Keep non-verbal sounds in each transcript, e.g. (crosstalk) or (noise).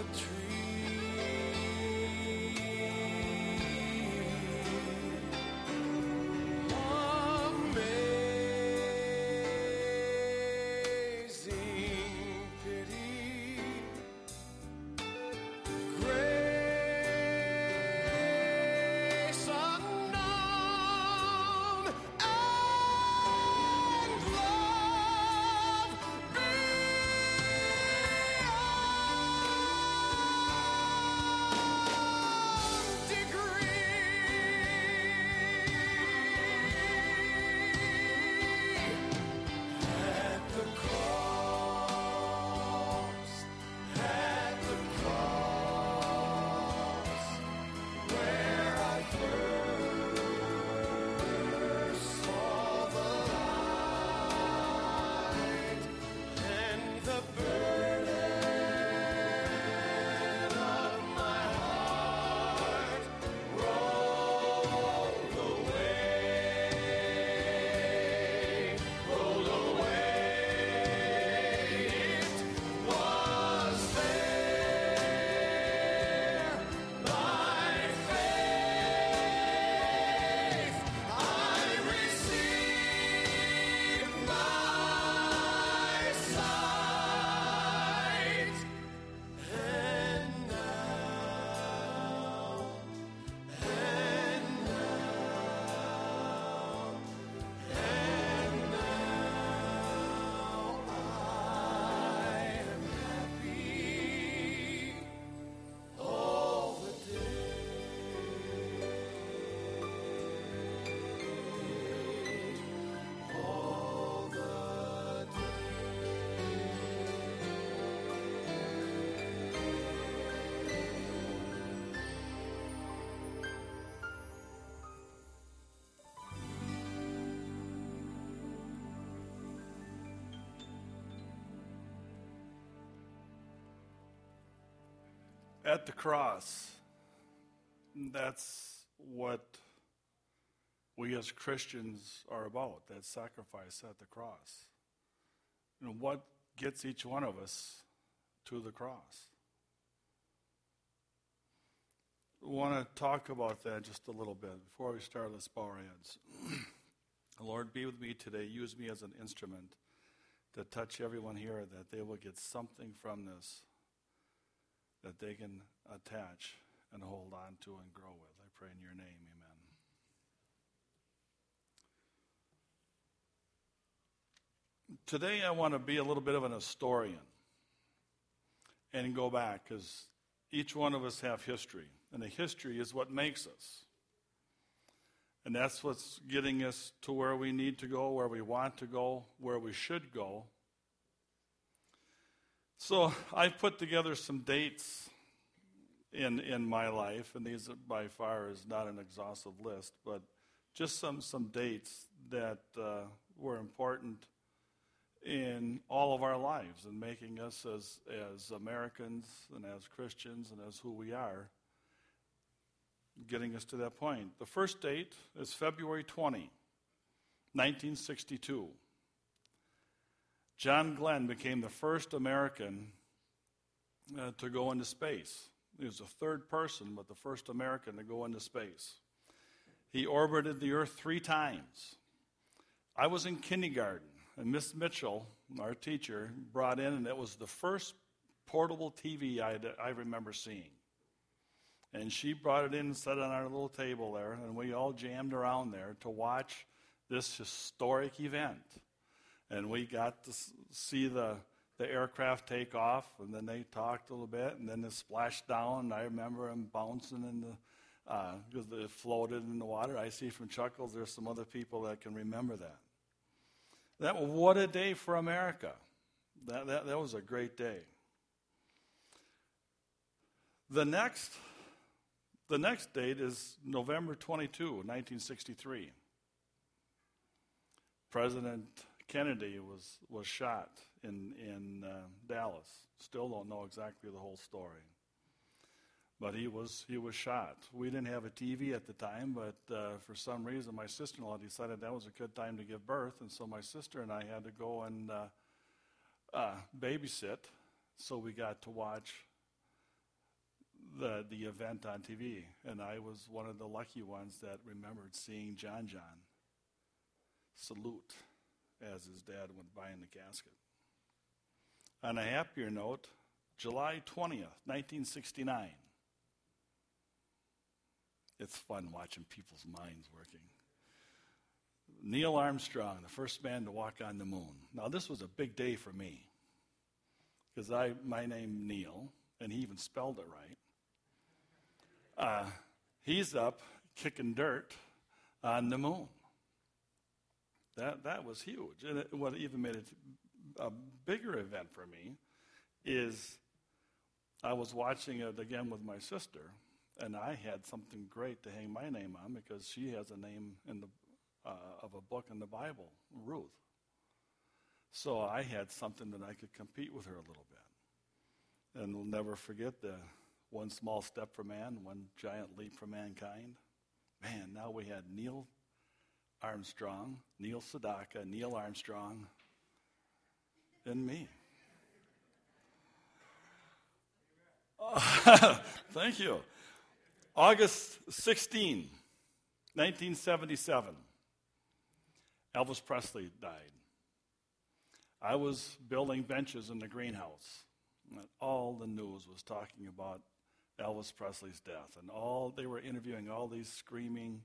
the tree. At the cross, that's what we as Christians are about, that sacrifice at the cross. Know, what gets each one of us to the cross? We want to talk about that just a little bit. Before we start, let's bow our heads. (clears throat) Lord, be with me today. Use me as an instrument to touch everyone here that they will get something from this that they can attach and hold on to and grow with. I pray in your name, amen. Today I want to be a little bit of an historian and go back because each one of us have history, and the history is what makes us. And that's what's getting us to where we need to go, where we want to go, where we should go. So I've put together some dates in in my life, and these by far is not an exhaustive list, but just some some dates that uh, were important in all of our lives and making us as as Americans and as Christians and as who we are, getting us to that point. The first date is February 20, 1962. John Glenn became the first American uh, to go into space. He was the third person, but the first American to go into space. He orbited the Earth three times. I was in kindergarten, and Miss Mitchell, our teacher, brought in, and it was the first portable TV I, I remember seeing. And she brought it in and set it on our little table there, and we all jammed around there to watch this historic event. And we got to see the, the aircraft take off, and then they talked a little bit, and then it splashed down. And I remember them bouncing in the, because uh, they floated in the water. I see from Chuckles there's some other people that can remember that. That what a day for America. That, that, that was a great day. The next, the next date is November 22, 1963. President Kennedy was, was shot in, in uh, Dallas. Still don't know exactly the whole story. But he was, he was shot. We didn't have a TV at the time, but uh, for some reason, my sister in law decided that was a good time to give birth, and so my sister and I had to go and uh, uh, babysit, so we got to watch the, the event on TV. And I was one of the lucky ones that remembered seeing John John salute as his dad went by in the casket. On a happier note, July 20th, 1969. It's fun watching people's minds working. Neil Armstrong, the first man to walk on the moon. Now, this was a big day for me because I my name Neil, and he even spelled it right. Uh, he's up kicking dirt on the moon. That, that was huge. And it, what even made it a bigger event for me is I was watching it again with my sister, and I had something great to hang my name on because she has a name in the, uh, of a book in the Bible, Ruth. So I had something that I could compete with her a little bit. And we'll never forget the one small step for man, one giant leap for mankind. Man, now we had Neil Armstrong, Neil Sedaka, Neil Armstrong, and me. Oh, (laughs) thank you. August 16, 1977, Elvis Presley died. I was building benches in the greenhouse, and all the news was talking about Elvis Presley's death, and all they were interviewing all these screaming,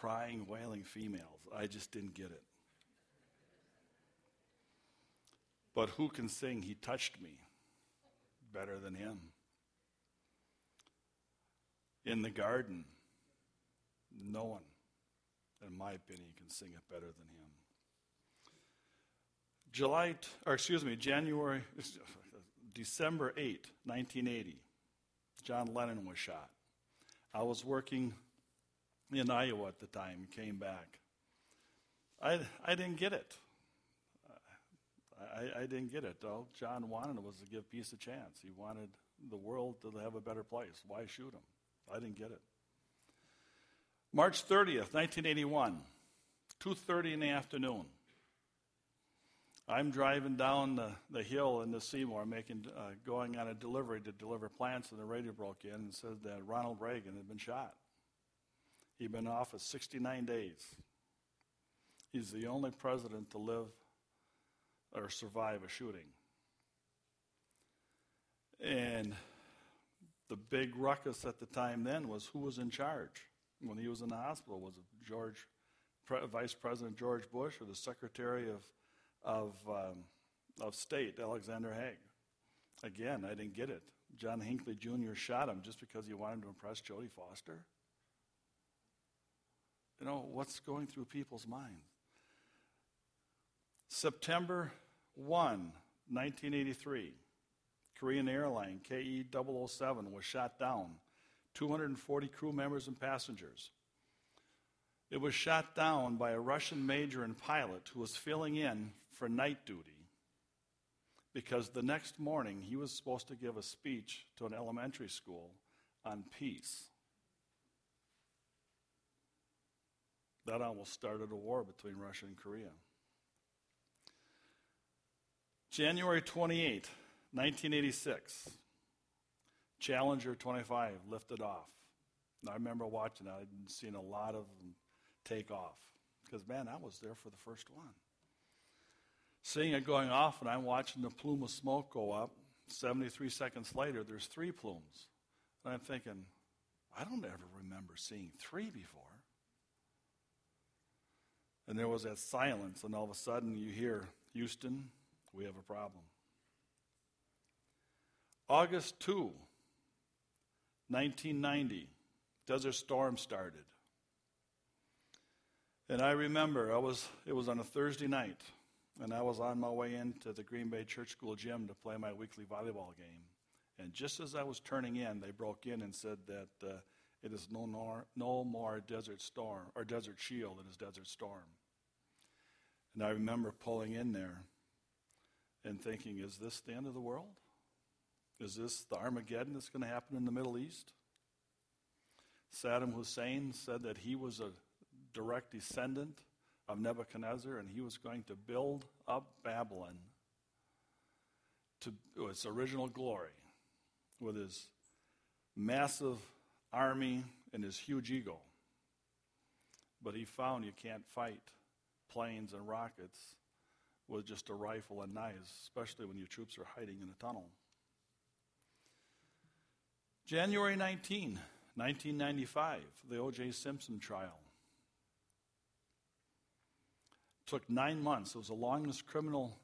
crying, wailing females. I just didn't get it. But who can sing, He touched me better than him? In the garden, no one, in my opinion, can sing it better than him. July, or excuse me, January, December 8, 1980, John Lennon was shot. I was working in Iowa at the time, came back. I, I didn't get it. I, I didn't get it. All John wanted was to give peace a chance. He wanted the world to have a better place. Why shoot him? I didn't get it. March 30th, 1981, 2.30 in the afternoon. I'm driving down the, the hill in the Seymour, making, uh, going on a delivery to deliver plants, and the radio broke in and said that Ronald Reagan had been shot. He'd been in office 69 days. He's the only president to live or survive a shooting. And the big ruckus at the time then was who was in charge when he was in the hospital. Was it George, Pre- Vice President George Bush or the Secretary of, of, um, of State, Alexander Haig? Again, I didn't get it. John Hinckley Jr. shot him just because he wanted to impress Jodie Foster. You know, what's going through people's minds? September 1, 1983, Korean airline KE 007 was shot down, 240 crew members and passengers. It was shot down by a Russian major and pilot who was filling in for night duty because the next morning he was supposed to give a speech to an elementary school on peace. That almost started a war between Russia and Korea. January 28, 1986, Challenger 25 lifted off. And I remember watching that. I'd seen a lot of them take off. Because, man, I was there for the first one. Seeing it going off, and I'm watching the plume of smoke go up. 73 seconds later, there's three plumes. And I'm thinking, I don't ever remember seeing three before. And there was that silence, and all of a sudden you hear, Houston, we have a problem. August 2, 1990, Desert Storm started. And I remember I was it was on a Thursday night, and I was on my way into the Green Bay Church School gym to play my weekly volleyball game. And just as I was turning in, they broke in and said that uh, it is no more, no more Desert Storm or Desert Shield, it is Desert Storm. And I remember pulling in there and thinking, is this the end of the world? Is this the Armageddon that's going to happen in the Middle East? Saddam Hussein said that he was a direct descendant of Nebuchadnezzar and he was going to build up Babylon to its original glory with his massive army and his huge ego. But he found you can't fight planes and rockets with just a rifle and knives, especially when your troops are hiding in a tunnel. January 19, 1995, the O.J. Simpson trial. Took nine months. It was the longest criminal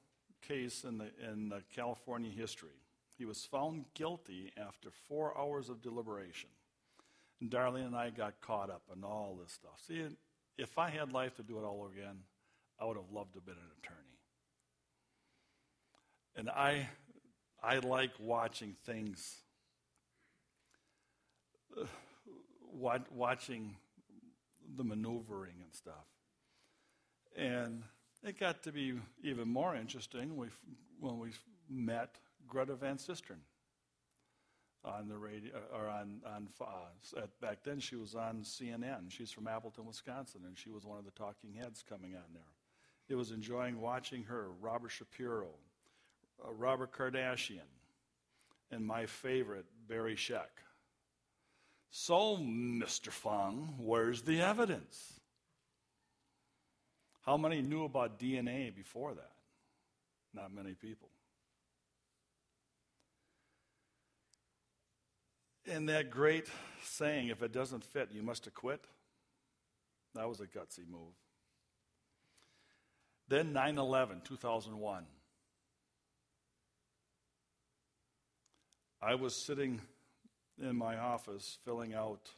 case in, the, in the California history. He was found guilty after four hours of deliberation. And Darlene and I got caught up in all this stuff. See, if I had life to do it all over again, I would have loved to have been an attorney. And I, I like watching things, uh, watching the maneuvering and stuff. And it got to be even more interesting when we met Greta Van Susteren on the radio or on on uh, back then she was on CNN. She's from Appleton, Wisconsin, and she was one of the talking heads coming on there. It was enjoying watching her, Robert Shapiro, uh, Robert Kardashian, and my favorite, Barry Scheck. So, Mr. Fung, where's the evidence? How many knew about DNA before that? Not many people. And that great saying, if it doesn't fit, you must acquit, that was a gutsy move. Then 9 11, 2001. I was sitting in my office filling out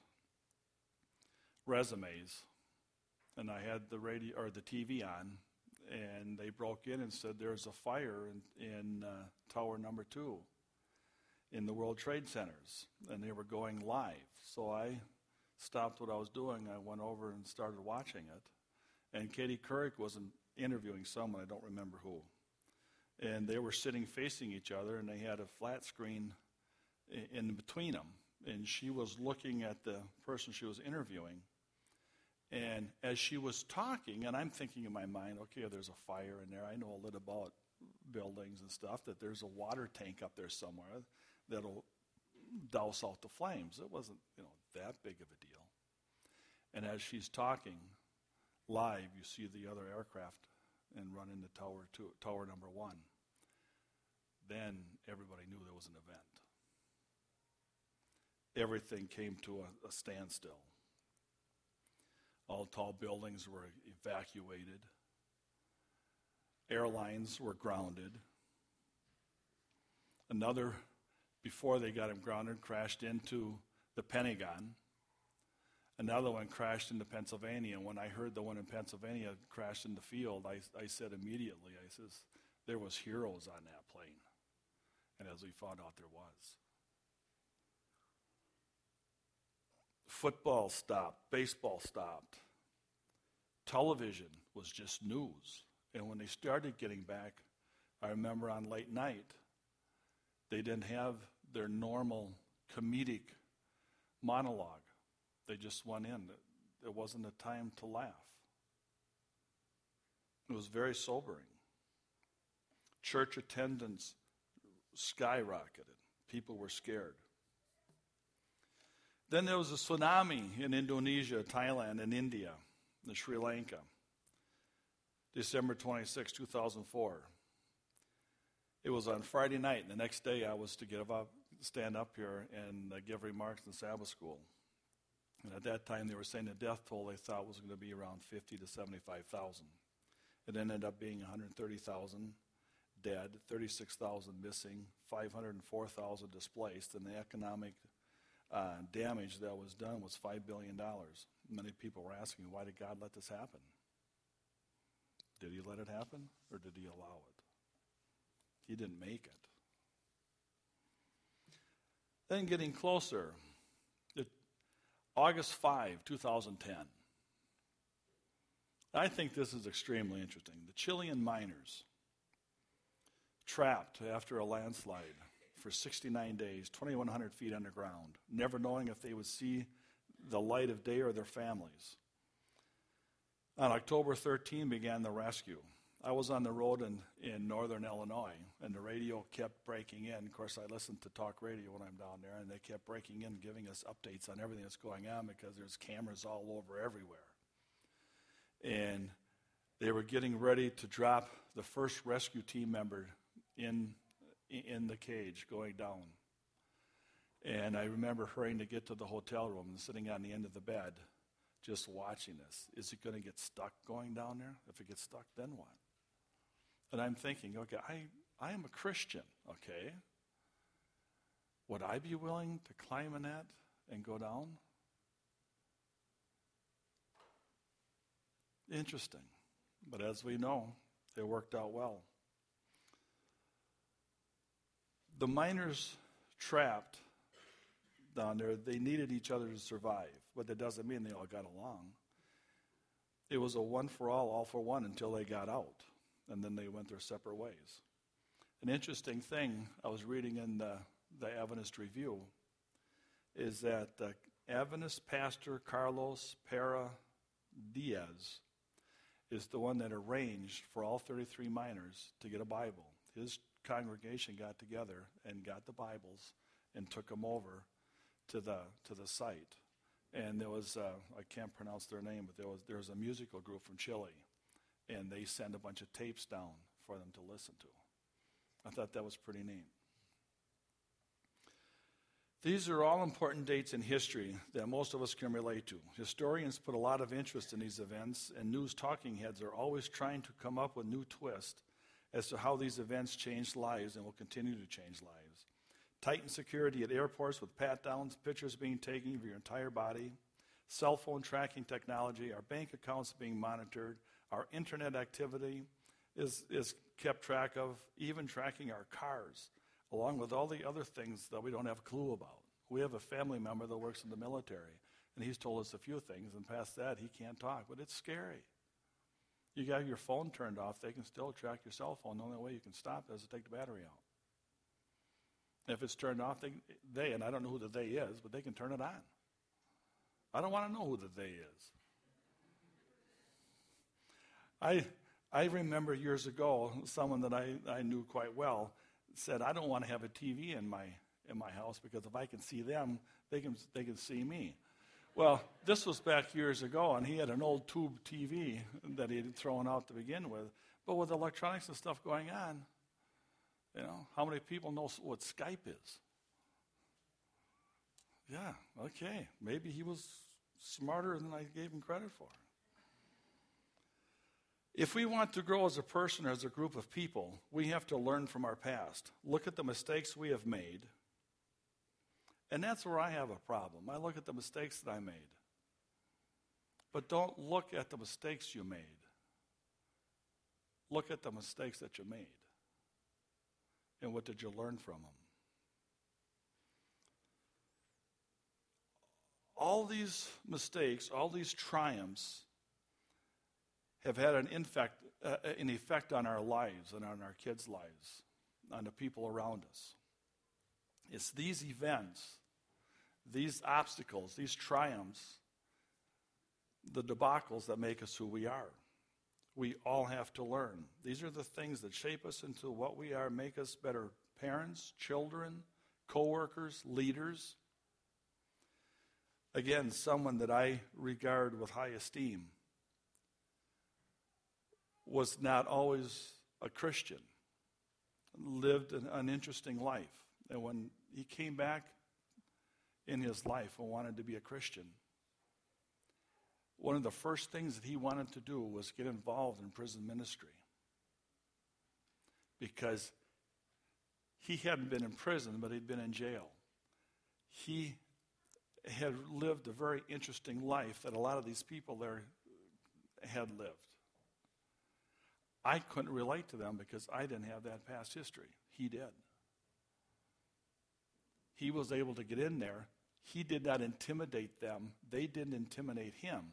resumes, and I had the radio or the TV on, and they broke in and said there's a fire in, in uh, tower number two in the World Trade Centers, and they were going live. So I stopped what I was doing. I went over and started watching it, and Katie Couric wasn't interviewing someone, I don't remember who. And they were sitting facing each other, and they had a flat screen in between them. And she was looking at the person she was interviewing. And as she was talking, and I'm thinking in my mind, okay, there's a fire in there. I know a little about buildings and stuff, that there's a water tank up there somewhere that'll douse out the flames. It wasn't, you know, that big of a deal. And as she's talking, live, you see the other aircraft and run into tower two, tower number one. Then everybody knew there was an event. Everything came to a, a standstill. All tall buildings were evacuated. Airlines were grounded. Another, before they got him grounded, crashed into the Pentagon Another one crashed into Pennsylvania. And when I heard the one in Pennsylvania crashed in the field, I, I said immediately, I says, there was heroes on that plane. And as we found out, there was. Football stopped, baseball stopped. Television was just news. And when they started getting back, I remember on late night, they didn't have their normal comedic monologue. They just went in. There wasn't a time to laugh. It was very sobering. Church attendance skyrocketed. People were scared. Then there was a tsunami in Indonesia, Thailand, and India, and Sri Lanka. December 26, 2004. It was on Friday night, and the next day I was to get up, stand up here and uh, give remarks in Sabbath school. And at that time, they were saying the death toll they thought was going to be around 50 to 75,000. It ended up being 130,000 dead, 36,000 missing, 504,000 displaced, and the economic uh, damage that was done was $5 billion. Many people were asking, why did God let this happen? Did he let it happen, or did he allow it? He didn't make it. Then getting closer, August 5, 2010. I think this is extremely interesting. The Chilean miners trapped after a landslide for 69 days, 2,100 feet underground, never knowing if they would see the light of day or their families. On October 13 began the rescue. I was on the road in, in northern Illinois, and the radio kept breaking in. Of course, I listen to talk radio when I'm down there, and they kept breaking in, giving us updates on everything that's going on because there's cameras all over everywhere. And they were getting ready to drop the first rescue team member in, in the cage going down. And I remember hurrying to get to the hotel room and sitting on the end of the bed, just watching this. Is it going to get stuck going down there? If it gets stuck, then what? And I'm thinking, okay, I, I am a Christian, okay? Would I be willing to climb in that and go down? Interesting. But as we know, it worked out well. The miners trapped down there, they needed each other to survive, but that doesn't mean they all got along. It was a one for all, all for one until they got out, and then they went their separate ways. An interesting thing I was reading in the, the Adventist Review is that the Adventist pastor Carlos Parra Diaz is the one that arranged for all 33 miners to get a Bible. His congregation got together and got the Bibles and took them over to the to the site. And there was uh, I can't pronounce their name, but there was there was a musical group from Chile, and they send a bunch of tapes down for them to listen to. I thought that was pretty neat. These are all important dates in history that most of us can relate to. Historians put a lot of interest in these events, and news talking heads are always trying to come up with new twists as to how these events changed lives and will continue to change lives. Tightened security at airports with pat downs, pictures being taken of your entire body, cell phone tracking technology, our bank accounts being monitored, our internet activity is, is kept track of, even tracking our cars, along with all the other things that we don't have a clue about. We have a family member that works in the military, and he's told us a few things, and past that, he can't talk, but it's scary. You got your phone turned off, they can still track your cell phone. The only way you can stop it is to take the battery out. If it's turned off, they, they, and I don't know who the they is, but they can turn it on. I don't want to know who the they is. I, I remember years ago, someone that I, I knew quite well said, I don't want to have a TV in my, in my house because if I can see them, they can, they can see me. Well, this was back years ago, and he had an old tube TV that he had thrown out to begin with. But with electronics and stuff going on, you know, how many people know what Skype is? Yeah, okay. Maybe he was smarter than I gave him credit for. If we want to grow as a person or as a group of people, we have to learn from our past. Look at the mistakes we have made. And that's where I have a problem. I look at the mistakes that I made. But don't look at the mistakes you made. Look at the mistakes that you made. And what did you learn from them? All these mistakes, all these triumphs, have had an, uh, an effect on our lives and on our kids' lives, on the people around us. It's these events, these obstacles, these triumphs, the debacles that make us who we are. We all have to learn. These are the things that shape us into what we are, make us better parents, children, co-workers, leaders. Again, someone that I regard with high esteem was not always a Christian, lived an, an interesting life. And when he came back in his life and wanted to be a Christian, one of the first things that he wanted to do was get involved in prison ministry. Because he hadn't been in prison, but he'd been in jail. He had lived a very interesting life that a lot of these people there had lived. I couldn't relate to them because I didn't have that past history. He did. He was able to get in there. He did not intimidate them, they didn't intimidate him.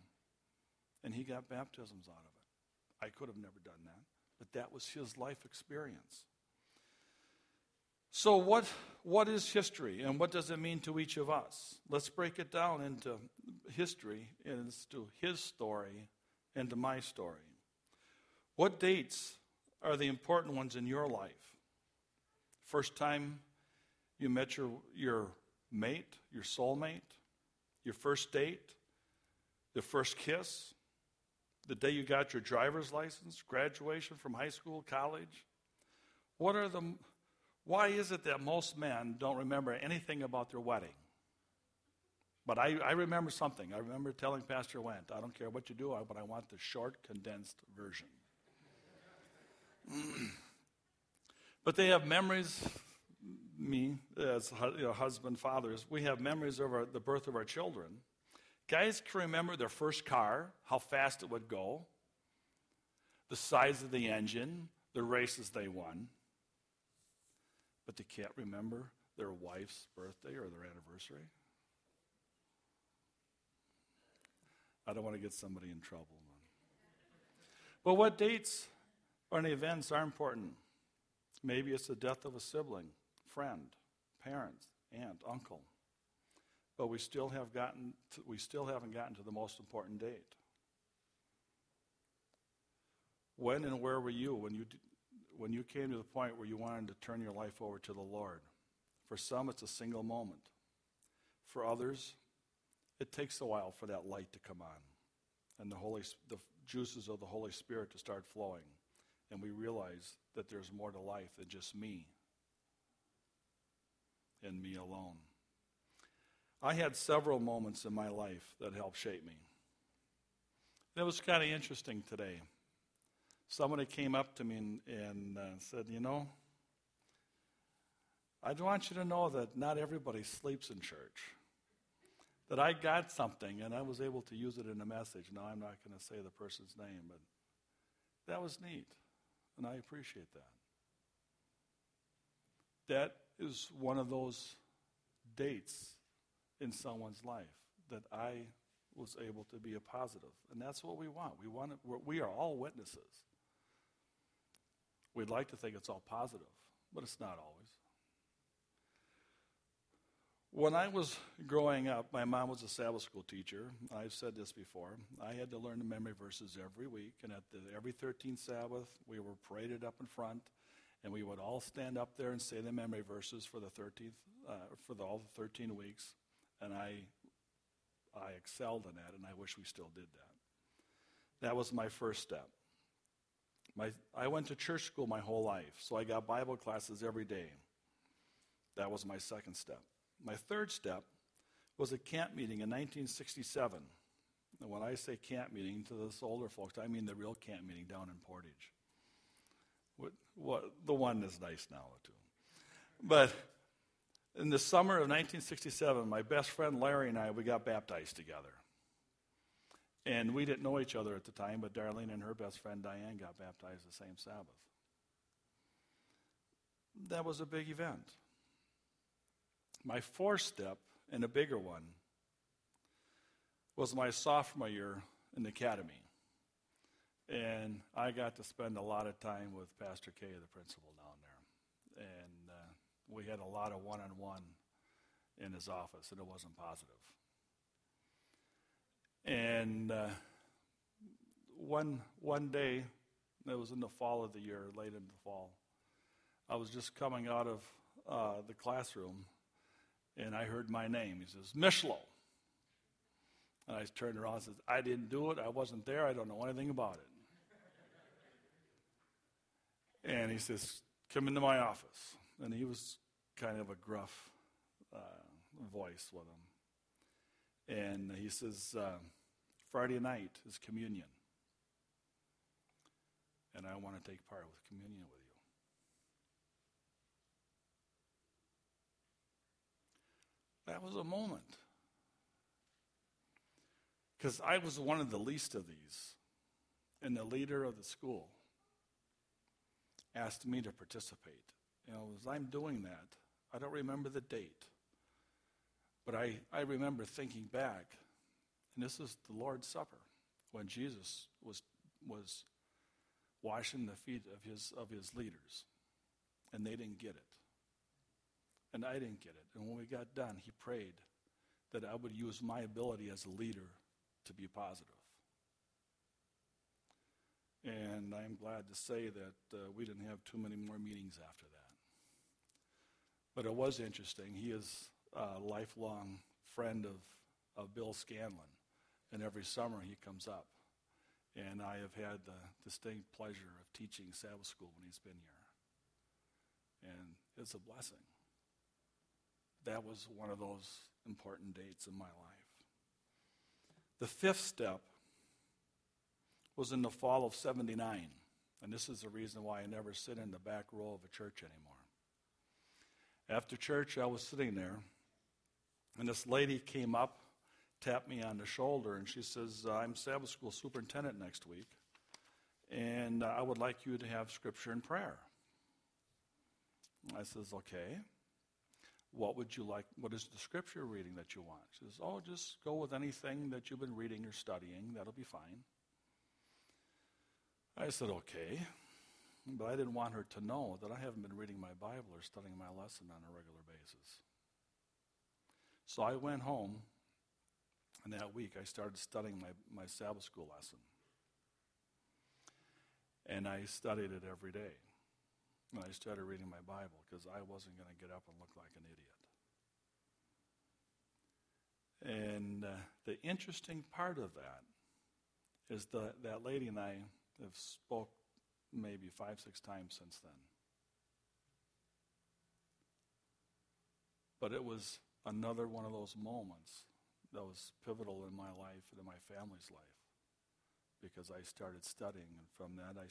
and he got baptisms out of it. I could have never done that, but that was his life experience. So, what, what is history and what does it mean to each of us? Let's break it down into history into his story and to my story. What dates are the important ones in your life? First time you met your, your mate, your soulmate, your first date, the first kiss, the day you got your driver's license, graduation from high school, college. What are the why is it that most men don't remember anything about their wedding? But I, I remember something. I remember telling Pastor Went, I don't care what you do, but I want the short, condensed version. (clears throat) but they have memories, me as you know, husband, fathers, we have memories of our, the birth of our children. Guys can remember their first car, how fast it would go, the size of the engine, the races they won but they can't remember their wife's birthday or their anniversary? I don't want to get somebody in trouble. But what dates or any events are important? Maybe it's the death of a sibling, friend, parent, aunt, uncle. But we still have gotten to, we still haven't gotten to the most important date. When and where were you when you when you came to the point where you wanted to turn your life over to the Lord. For some, it's a single moment. For others, it takes a while for that light to come on and the, Holy, the juices of the Holy Spirit to start flowing. And we realize that there's more to life than just me and me alone. I had several moments in my life that helped shape me. It was kind of interesting today somebody came up to me and, and uh, said, You know, I want you to know that not everybody sleeps in church. That I got something and I was able to use it in a message. Now, I'm not going to say the person's name, but that was neat. And I appreciate that. That is one of those dates in someone's life that I was able to be a positive. And that's what we want. We, want to, we are all witnesses. We'd like to think it's all positive, but it's not always. When I was growing up, my mom was a Sabbath school teacher. I've said this before. I had to learn the memory verses every week, and at the, every 13th Sabbath, we were paraded up in front, and we would all stand up there and say the memory verses for the 13th, uh, for the, all the 13 weeks. And I, I excelled in that, and I wish we still did that. That was my first step. My, I went to church school my whole life, so I got Bible classes every day. That was my second step. My third step was a camp meeting in 1967. And when I say camp meeting to those older folks, I mean the real camp meeting down in Portage. What, what, the one is nice now, too. But in the summer of 1967, my best friend Larry and I, we got baptized together. And we didn't know each other at the time, but Darlene and her best friend Diane got baptized the same Sabbath. That was a big event. My fourth step, and a bigger one, was my sophomore year in the academy. And I got to spend a lot of time with Pastor Kay, the principal down there. And uh, we had a lot of one on one in his office, and it wasn't positive. And uh, one, one day, it was in the fall of the year, late in the fall, I was just coming out of uh, the classroom and I heard my name. He says, Mishleau. And I turned around and said, I didn't do it. I wasn't there. I don't know anything about it. and he says, Come into my office. And he was kind of a gruff uh, voice with him. And he says, uh, Friday night is communion. And I want to take part with communion with you. That was a moment. Because I was one of the least of these. And the leader of the school asked me to participate. You know, as I'm doing that, I don't remember the date. But I, I remember thinking back, and this is the Lord's Supper. when Jesus was, was washing the feet of his, of his leaders, and they didn't get it. And I didn't get it. And when we got done, he prayed that I would use my ability as a leader to be positive. And I'm glad to say that uh, we didn't have too many more meetings after that. But it was interesting. He is a lifelong friend of, of Bill Scanlon. And every summer he comes up. And I have had the distinct pleasure of teaching Sabbath school when he's been here. And it's a blessing. That was one of those important dates in my life. The fifth step was in the fall of 79. And this is the reason why I never sit in the back row of a church anymore. After church, I was sitting there, and this lady came up, tapped me on the shoulder, and she says, uh, I'm Sabbath school superintendent next week, and uh, I would like you to have scripture and prayer. I says, okay. What would you like? What is the scripture reading that you want? She says, oh, just go with anything that you've been reading or studying. That'll be fine. I said, okay. But I didn't want her to know that I haven't been reading my Bible or studying my lesson on a regular basis. So I went home, and that week I started studying my, my Sabbath school lesson. And I studied it every day. And I started reading my Bible because I wasn't going to get up and look like an idiot. And uh, the interesting part of that is that that lady and I have spoke maybe five, six times since then. But it was another one of those moments that was pivotal in my life and in my family's life because I started studying, and from that I,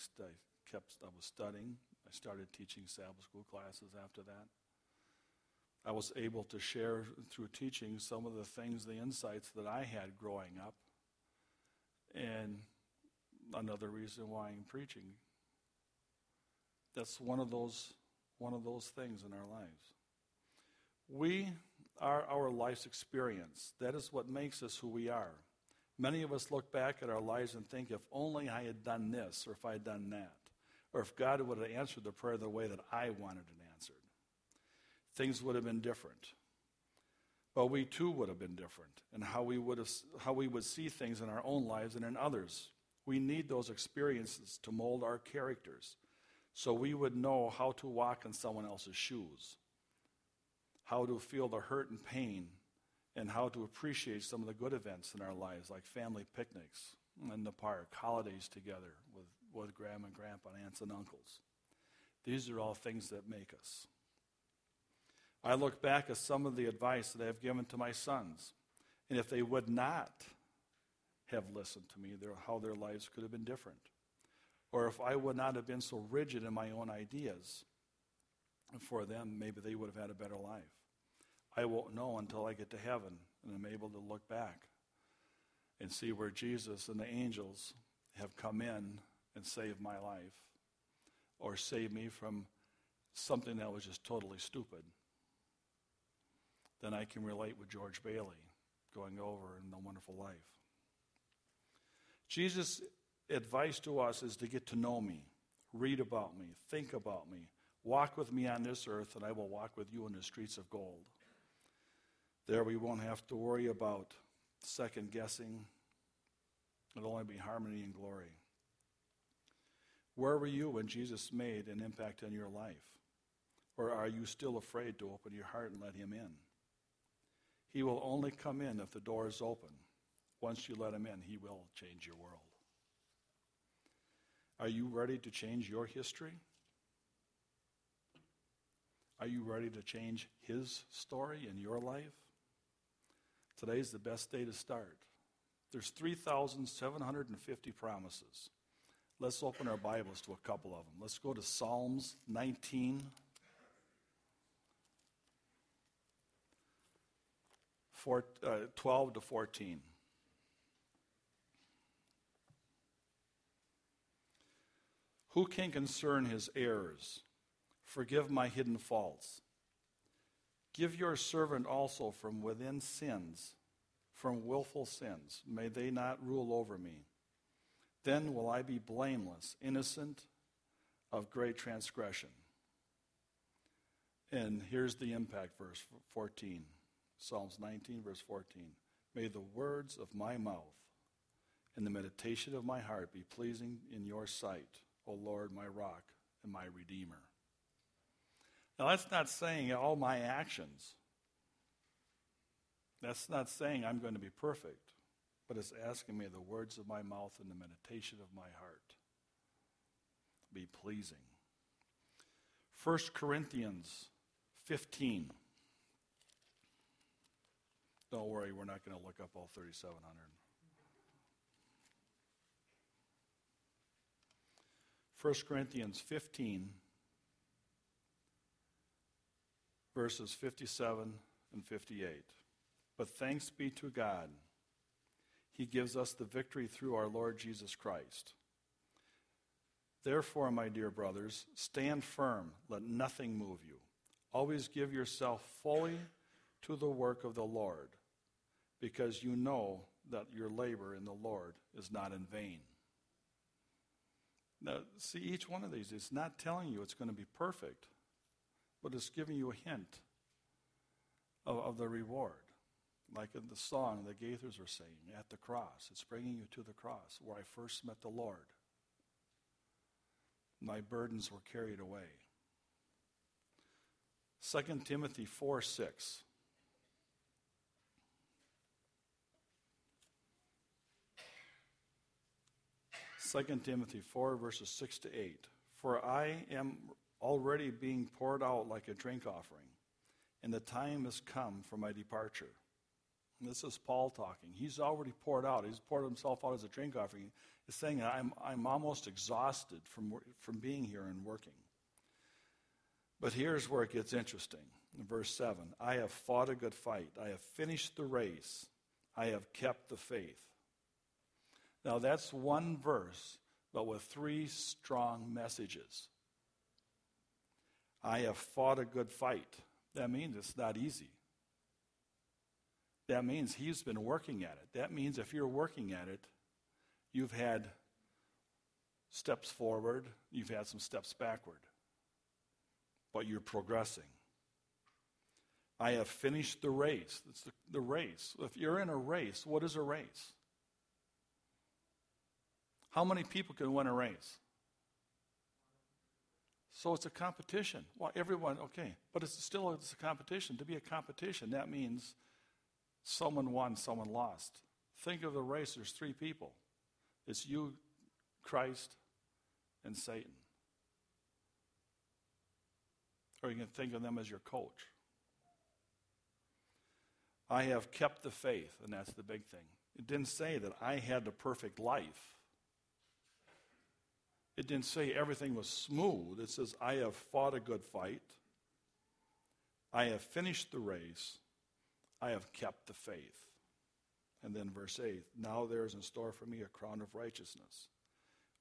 kept. I was studying. I started teaching Sabbath school classes after that. I was able to share through teaching some of the things, the insights that I had growing up, and another reason why I'm preaching. That's one of those one of those things in our lives. We are our life's experience. That is what makes us who we are. Many of us look back at our lives and think, if only I had done this, or if I had done that, or if God would have answered the prayer the way that I wanted it answered, things would have been different. But we too would have been different in how we would, have, how we would see things in our own lives and in others. We need those experiences to mold our characters so we would know how to walk in someone else's shoes, how to feel the hurt and pain, and how to appreciate some of the good events in our lives, like family picnics in the park, holidays together with, with grandma and grandpa, and aunts and uncles. These are all things that make us. I look back at some of the advice that I have given to my sons, and if they would not have listened to me, their, how their lives could have been different. Or if I would not have been so rigid in my own ideas, for them, maybe they would have had a better life. I won't know until I get to heaven and I'm able to look back and see where Jesus and the angels have come in and save my life or save me from something that was just totally stupid. Then I can relate with George Bailey going over in the wonderful life. Jesus' advice to us is to get to know me, read about me, think about me, walk with me on this earth, and I will walk with you in the streets of gold. There we won't have to worry about second guessing. It'll only be harmony and glory. Where were you when Jesus made an impact on your life? Or are you still afraid to open your heart and let him in? He will only come in if the door is open. Once you let him in, he will change your world. Are you ready to change your history? Are you ready to change his story in your life? Today's the best day to start. There's 3,750 promises. Let's open our Bibles to a couple of them. Let's go to Psalms 19. Four, uh, 12 to 14. Who can concern his errors? Forgive my hidden faults. Give your servant also from within sins, from willful sins. May they not rule over me. Then will I be blameless, innocent of great transgression. And here's the impact verse 14. Psalms 19, verse 14. May the words of my mouth and the meditation of my heart be pleasing in your sight, O Lord, my rock and my redeemer. Now, that's not saying all my actions. That's not saying I'm going to be perfect, but it's asking me the words of my mouth and the meditation of my heart be pleasing. 1 Corinthians 15. Don't worry, we're not going to look up all 3,700. First Corinthians 15, verses 57 and 58. But thanks be to God, He gives us the victory through our Lord Jesus Christ. Therefore, my dear brothers, stand firm, let nothing move you. Always give yourself fully to the work of the Lord, because you know that your labor in the Lord is not in vain. Now, see, each one of these is not telling you it's going to be perfect, but it's giving you a hint of, of the reward. Like in the song the Gaithers were saying, at the cross. It's bringing you to the cross where I first met the Lord. My burdens were carried away. 2 Timothy 4 6. Second Timothy 4, verses 6 to 8. For I am already being poured out like a drink offering, and the time has come for my departure. This is Paul talking. He's already poured out. He's poured himself out as a drink offering. He's saying, I'm, I'm almost exhausted from, from being here and working. But here's where it gets interesting. In verse 7 I have fought a good fight. I have finished the race. I have kept the faith. Now, that's one verse, but with three strong messages. I have fought a good fight. That means it's not easy. That means he's been working at it. That means if you're working at it, you've had steps forward, you've had some steps backward, but you're progressing. I have finished the race. It's the, the race. If you're in a race, what is a race? How many people can win a race? So it's a competition. Well, everyone, okay, but it's still it's a competition. To be a competition, that means someone won, someone lost. Think of the race. There's three people. It's you, Christ, and Satan. Or you can think of them as your coach. I have kept the faith, and that's the big thing. It didn't say that I had the perfect life. It didn't say everything was smooth. It says, I have fought a good fight. I have finished the race. I have kept the faith. And then verse 8 Now there is in store for me a crown of righteousness,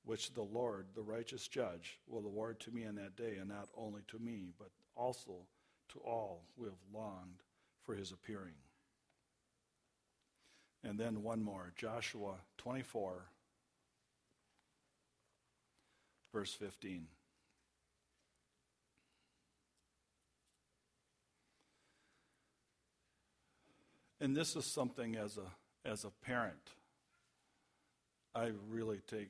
which the Lord, the righteous judge, will award to me in that day, and not only to me, but also to all who have longed for his appearing. And then one more Joshua 24, verse 15. And this is something as a, as a parent, I really take,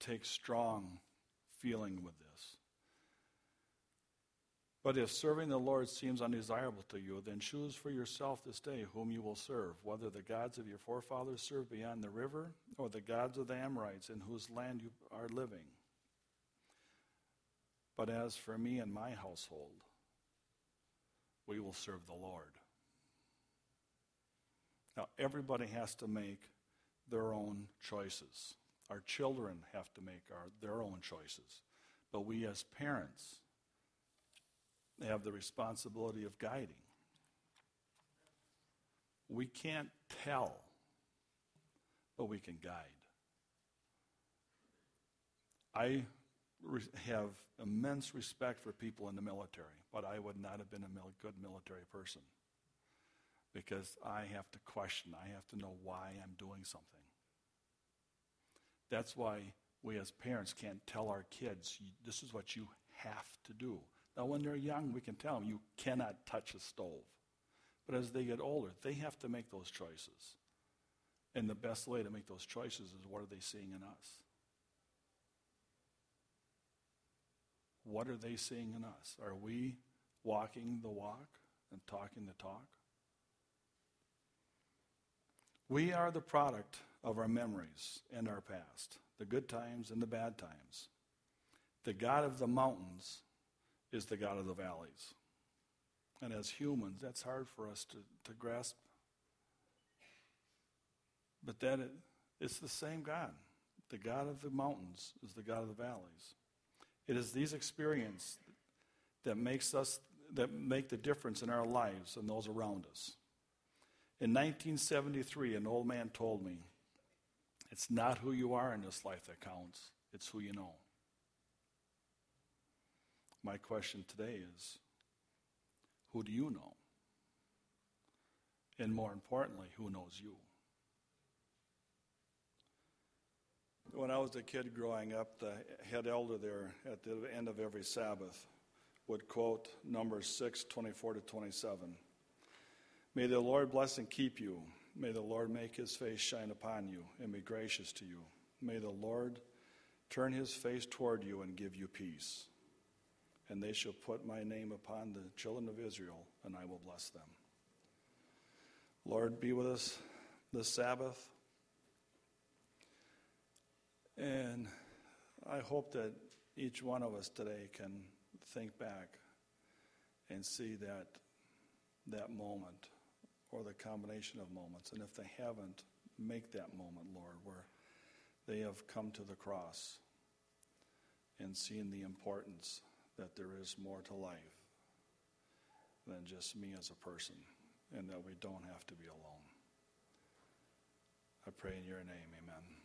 take strong feeling with this. But if serving the Lord seems undesirable to you, then choose for yourself this day whom you will serve, whether the gods of your forefathers served beyond the river, or the gods of the Amorites in whose land you are living. But as for me and my household, we will serve the Lord. Now, everybody has to make their own choices. Our children have to make our, their own choices. But we as parents, have the responsibility of guiding. We can't tell, but we can guide. I have immense respect for people in the military, but I would not have been a good military person because I have to question, I have to know why I'm doing something. That's why we as parents can't tell our kids, this is what you have to do. Now, when they're young, we can tell them, you cannot touch a stove. But as they get older, they have to make those choices. And the best way to make those choices is what are they seeing in us? What are they seeing in us? Are we walking the walk and talking the talk? We are the product of our memories and our past, the good times and the bad times. The God of the mountains is the God of the valleys. And as humans, that's hard for us to, to grasp. But that it, it's the same God. The God of the mountains is the God of the valleys. It is these experiences that makes us that make the difference in our lives and those around us. In 1973, an old man told me, It's not who you are in this life that counts, it's who you know. My question today is who do you know? And more importantly, who knows you? When I was a kid growing up, the head elder there at the end of every Sabbath would quote Numbers 6 24 to 27. May the Lord bless and keep you. May the Lord make his face shine upon you and be gracious to you. May the Lord turn his face toward you and give you peace. And they shall put my name upon the children of Israel, and I will bless them. Lord, be with us this Sabbath. And I hope that each one of us today can think back and see that that moment or the combination of moments. And if they haven't, make that moment, Lord, where they have come to the cross and seen the importance that there is more to life than just me as a person and that we don't have to be alone. I pray in your name, amen.